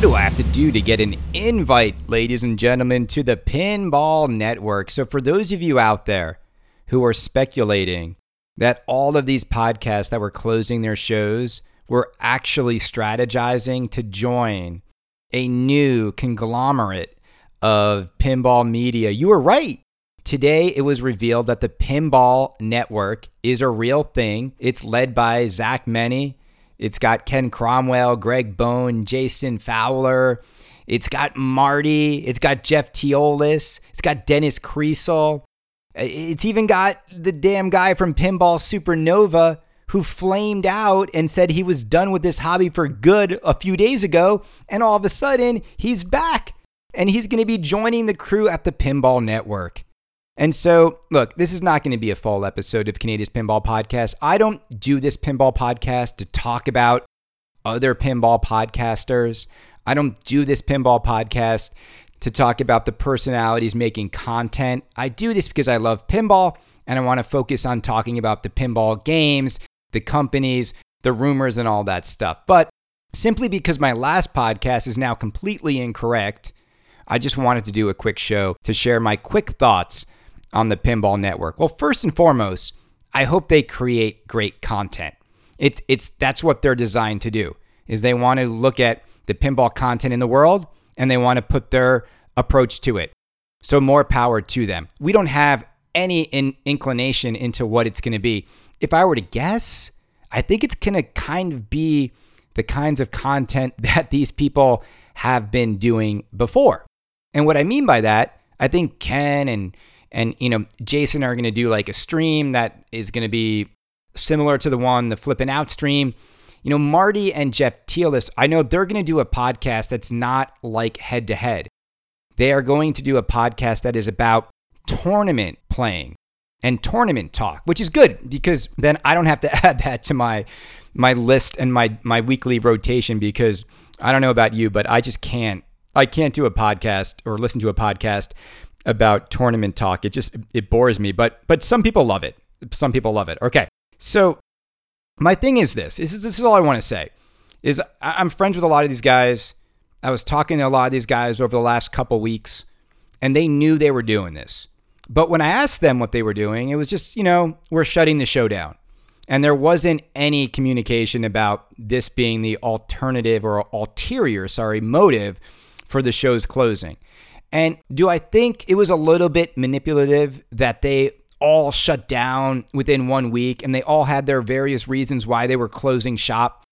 What do I have to do to get an invite, ladies and gentlemen, to the Pinball Network? So, for those of you out there who are speculating that all of these podcasts that were closing their shows were actually strategizing to join a new conglomerate of pinball media, you were right. Today, it was revealed that the Pinball Network is a real thing. It's led by Zach Meny. It's got Ken Cromwell, Greg Bone, Jason Fowler. It's got Marty. It's got Jeff Teolis. It's got Dennis Kriesel. It's even got the damn guy from Pinball Supernova who flamed out and said he was done with this hobby for good a few days ago. And all of a sudden, he's back and he's going to be joining the crew at the Pinball Network. And so, look, this is not going to be a full episode of Kaneda's Pinball Podcast. I don't do this pinball podcast to talk about other pinball podcasters. I don't do this pinball podcast to talk about the personalities making content. I do this because I love pinball and I want to focus on talking about the pinball games, the companies, the rumors, and all that stuff. But simply because my last podcast is now completely incorrect, I just wanted to do a quick show to share my quick thoughts on the Pinball Network? Well, first and foremost, I hope they create great content. It's it's that's what they're designed to do. Is they want to look at the pinball content in the world and they want to put their approach to it. So more power to them. We don't have any in, inclination into what it's going to be. If I were to guess, I think it's going to kind of be the kinds of content that these people have been doing before. And what I mean by that, I think Ken and and you know Jason are going to do like a stream that is going to be similar to the one the flipping out stream. You know Marty and Jeff Teolis, I know they're going to do a podcast that's not like head to head. They are going to do a podcast that is about tournament playing and tournament talk, which is good because then I don't have to add that to my my list and my my weekly rotation because I don't know about you, but I just can't I can't do a podcast or listen to a podcast about tournament talk. It just it bores me, but but some people love it. Some people love it. Okay. So my thing is this. This is this is all I want to say. Is I'm friends with a lot of these guys. I was talking to a lot of these guys over the last couple weeks and they knew they were doing this. But when I asked them what they were doing, it was just, you know, we're shutting the show down. And there wasn't any communication about this being the alternative or ulterior, sorry, motive for the show's closing. And do I think it was a little bit manipulative that they all shut down within one week and they all had their various reasons why they were closing shop?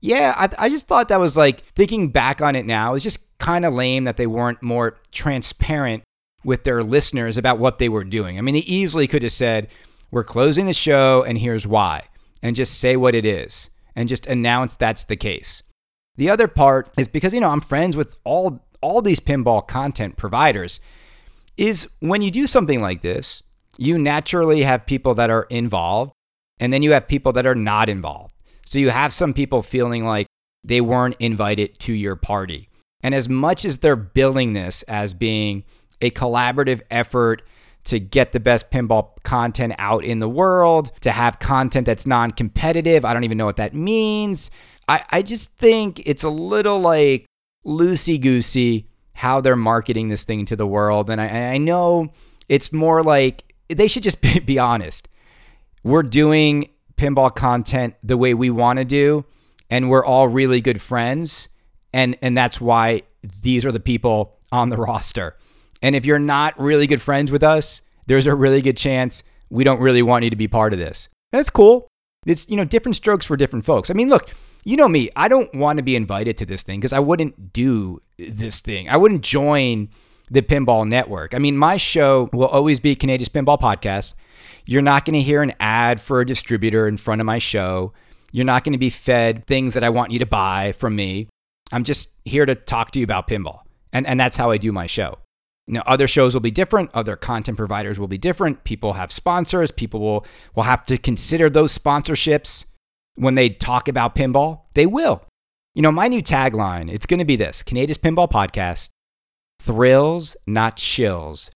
Yeah, I, I just thought that was like thinking back on it now, it's just kind of lame that they weren't more transparent with their listeners about what they were doing. I mean, they easily could have said, We're closing the show and here's why, and just say what it is and just announce that's the case. The other part is because, you know, I'm friends with all all these pinball content providers is when you do something like this, you naturally have people that are involved and then you have people that are not involved. So you have some people feeling like they weren't invited to your party. And as much as they're billing this as being a collaborative effort to get the best pinball content out in the world, to have content that's non competitive, I don't even know what that means. I, I just think it's a little like loosey goosey how they're marketing this thing to the world. And I, I know it's more like they should just be, be honest. We're doing pinball content the way we want to do, and we're all really good friends. And, and that's why these are the people on the roster. And if you're not really good friends with us, there's a really good chance we don't really want you to be part of this. That's cool. It's, you know, different strokes for different folks. I mean, look, you know me, I don't want to be invited to this thing because I wouldn't do this thing. I wouldn't join the Pinball Network. I mean, my show will always be Kaneda Pinball Podcast. You're not going to hear an ad for a distributor in front of my show. You're not going to be fed things that I want you to buy from me. I'm just here to talk to you about pinball. And, and that's how I do my show. Now, other shows will be different. Other content providers will be different. People have sponsors. People will, will have to consider those sponsorships when they talk about pinball? They will. You know, my new tagline, it's going to be this Kaneda Pinball Podcast thrills, not shills.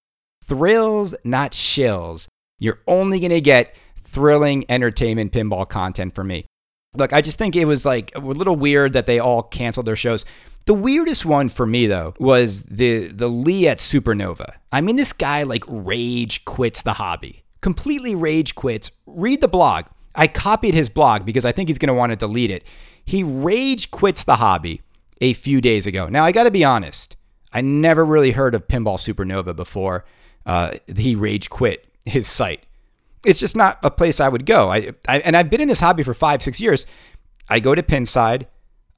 Thrills, not shills. You're only going to get thrilling entertainment pinball content from me. Look, I just think it was like a little weird that they all canceled their shows. The weirdest one for me though was the the Lee at Supernova. I mean, this guy like rage quits the hobby, completely rage quits. Read the blog. I copied his blog because I think he's going to want to delete it. He rage quits the hobby a few days ago. Now I got to be honest. I never really heard of Pinball Supernova before uh, he rage quit his site. It's just not a place I would go. I, I and I've been in this hobby for five, six years. I go to Pinside.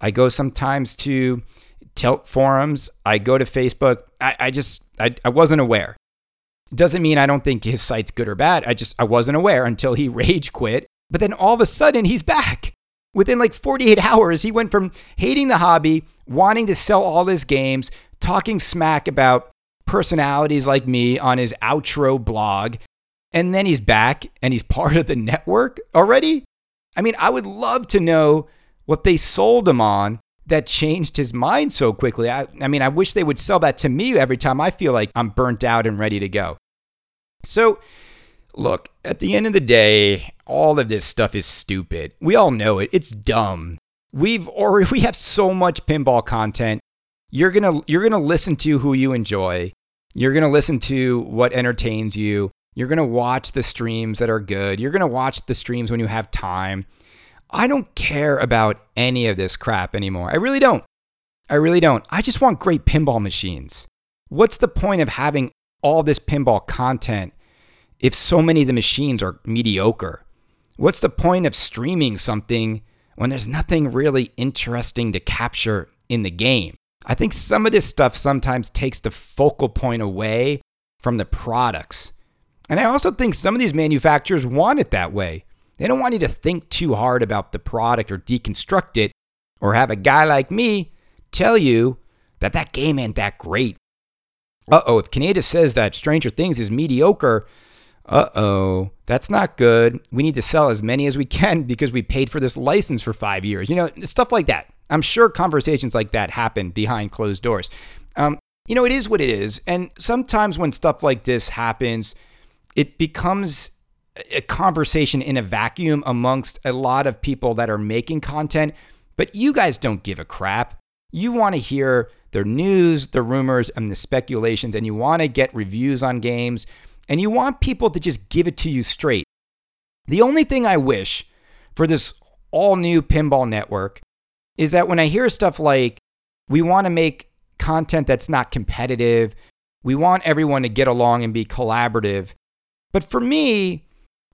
I go sometimes to Tilt forums. I go to Facebook. I, I just I, I wasn't aware. Doesn't mean I don't think his site's good or bad. I just I wasn't aware until he rage quit. But then all of a sudden he's back. Within like 48 hours, he went from hating the hobby, wanting to sell all his games, talking smack about personalities like me on his outro blog, and then he's back and he's part of the network already. I mean, I would love to know what they sold him on that changed his mind so quickly. I, I mean, I wish they would sell that to me every time I feel like I'm burnt out and ready to go. So, look, at the end of the day, all of this stuff is stupid. We all know it. It's dumb. We've already we have so much pinball content. You're going to you're going to listen to who you enjoy. You're going to listen to what entertains you. You're going to watch the streams that are good. You're going to watch the streams when you have time. I don't care about any of this crap anymore. I really don't. I really don't. I just want great pinball machines. What's the point of having all this pinball content if so many of the machines are mediocre? What's the point of streaming something when there's nothing really interesting to capture in the game? I think some of this stuff sometimes takes the focal point away from the products. And I also think some of these manufacturers want it that way. They don't want you to think too hard about the product or deconstruct it or have a guy like me tell you that that game ain't that great. Uh oh, if Kaneda says that Stranger Things is mediocre, uh oh, that's not good. We need to sell as many as we can because we paid for this license for five years. You know, stuff like that. I'm sure conversations like that happen behind closed doors. Um, you know, it is what it is. And sometimes when stuff like this happens, it becomes a conversation in a vacuum amongst a lot of people that are making content, but you guys don't give a crap. You want to hear the news, the rumors, and the speculations, and you want to get reviews on games, and you want people to just give it to you straight. The only thing I wish for this all new pinball network is that when I hear stuff like, we want to make content that's not competitive, we want everyone to get along and be collaborative. But for me,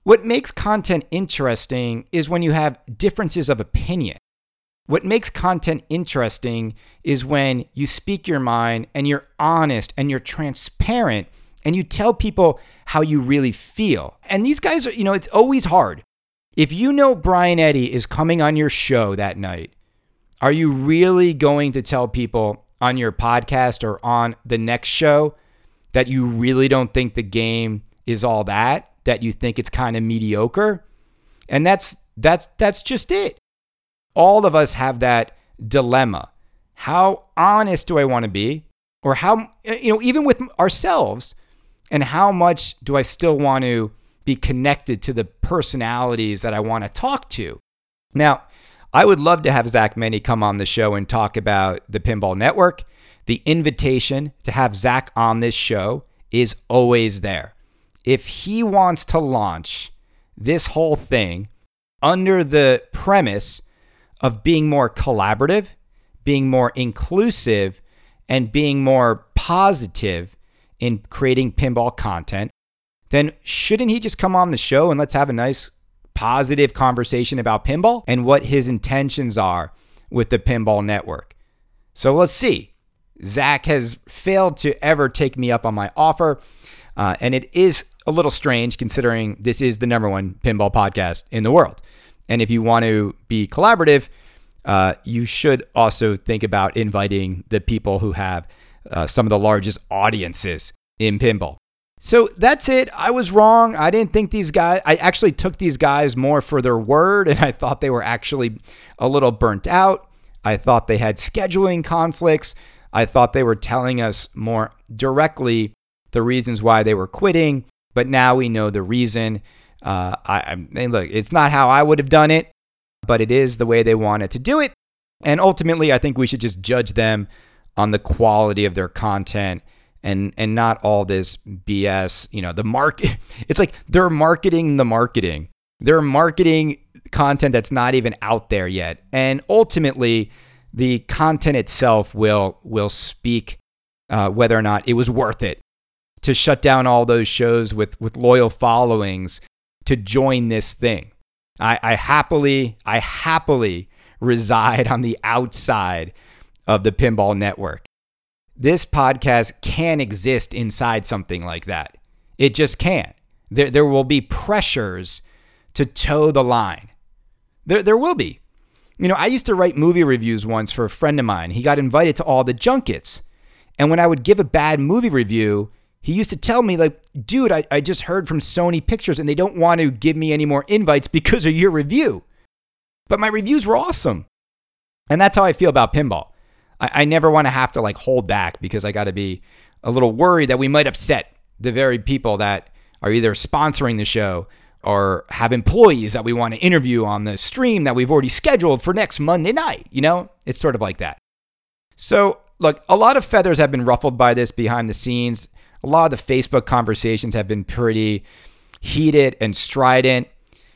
what makes content interesting is when you have differences of opinion. What makes content interesting is when you speak your mind and you're honest and you're transparent and you tell people how you really feel. And these guys are, you know, it's always hard. If you know Brian Eddy is coming on your show that night, are you really going to tell people on your podcast or on the next show that you really don't think the game is all that? that you think it's kind of mediocre. And that's that's that's just it. All of us have that dilemma. How honest do I want to be? Or how you know, even with ourselves, and how much do I still want to be connected to the personalities that I want to talk to? Now, I would love to have Zach Meny come on the show and talk about the Pinball Network. The invitation to have Zach on this show is always there if he wants to launch this whole thing under the premise of being more collaborative, being more inclusive, and being more positive in creating pinball content, then shouldn't he just come on the show and let's have a nice positive conversation about pinball and what his intentions are with the pinball network? So let's see. Zach has failed to ever take me up on my offer. Uh, and it is a little strange considering this is the number one pinball podcast in the world. And if you want to be collaborative, uh, you should also think about inviting the people who have uh, some of the largest audiences in pinball. So that's it. I was wrong. I didn't think these guys, I actually took these guys more for their word, and I thought they were actually a little burnt out. I thought they had scheduling conflicts. I thought they were telling us more directly the reasons why they were quitting, but now we know the reason. Uh, I, I mean, look, it's not how I would have done it, but it is the way they wanted to do it. And ultimately, I think we should just judge them on the quality of their content and and not all this BS, you know, the market it's like they're marketing the marketing. They're marketing content that's not even out there yet. And ultimately, the content itself will will speak uh, whether or not it was worth it to shut down all those shows with with loyal followings to join this thing. I, I happily, I happily reside on the outside of the pinball network. This podcast can exist inside something like that. It just can't. There, there will be pressures to toe the line. There, there will be. You know, I used to write movie reviews once for a friend of mine. He got invited to all the junkets. And when I would give a bad movie review, he used to tell me, like, dude, I, I just heard from Sony Pictures and they don't want to give me any more invites because of your review. But my reviews were awesome. And that's how I feel about pinball. I, I never want to have to like hold back because I got to be a little worried that we might upset the very people that are either sponsoring the show or have employees that we want to interview on the stream that we've already scheduled for next Monday night. You know, it's sort of like that. So, look, a lot of feathers have been ruffled by this behind the scenes. A lot of the Facebook conversations have been pretty heated and strident.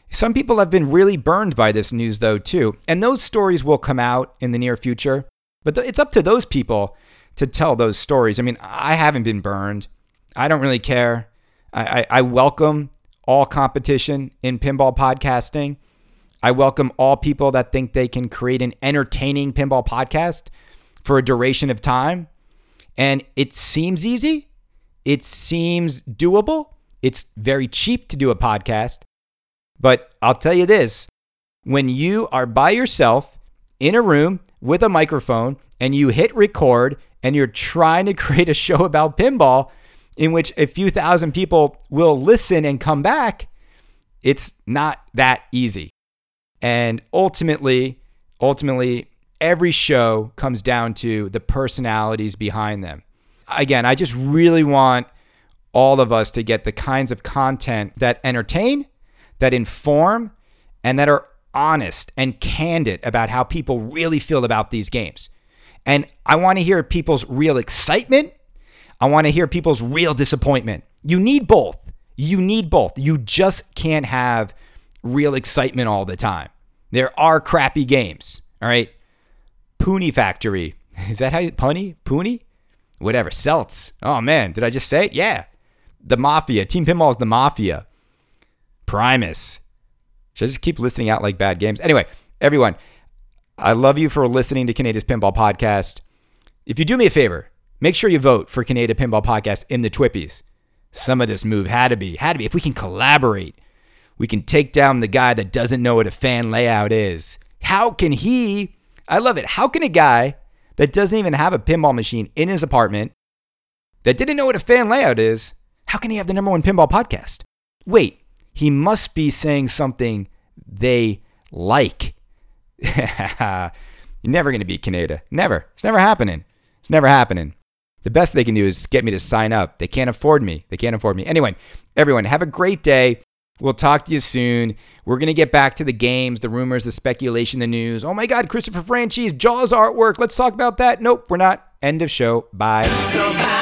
Some people have been really burned by this news, though, too. And those stories will come out in the near future. But it's up to those people to tell those stories. I mean, I haven't been burned. I don't really care. I, I, I welcome all competition in pinball podcasting. I welcome all people that think they can create an entertaining pinball podcast for a duration of time. And it seems easy. It seems doable. It's very cheap to do a podcast. But I'll tell you this when you are by yourself in a room with a microphone and you hit record and you're trying to create a show about pinball in which a few thousand people will listen and come back, it's not that easy. And ultimately, ultimately, every show comes down to the personalities behind them. Again, I just really want all of us to get the kinds of content that entertain, that inform, and that are honest and candid about how people really feel about these games. And I want to hear people's real excitement. I want to hear people's real disappointment. You need both. You need both. You just can't have real excitement all the time. There are crappy games. All right. Pooney Factory. Is that how you, Punny? Pooney? Whatever. Celts. Oh man, did I just say it? Yeah. The Mafia. Team Pinball is the Mafia. Primus. Should I just keep listing out like bad games? Anyway, everyone, I love you for listening to Kaneda's Pinball Podcast. If you do me a favor, make sure you vote for Kaneda Pinball Podcast in the TWIPYs. Some of this move had to be, had to be. If we can collaborate, we can take down the guy that doesn't know what a fan layout is. How can he? I love it. How can a guy that doesn't even have a pinball machine in his apartment, that didn't know what a fan layout is, how can he have the number one pinball podcast? Wait, he must be saying something they like. You're never going to beat Kaneda. Never. It's never happening. It's never happening. The best they can do is get me to sign up. They can't afford me. They can't afford me. Anyway, everyone, have a great day. We'll talk to you soon. We're going to get back to the games, the rumors, the speculation, the news. Oh my God, Christopher Franchi's, Jaws artwork. Let's talk about that. Nope, we're not. End of show. Bye.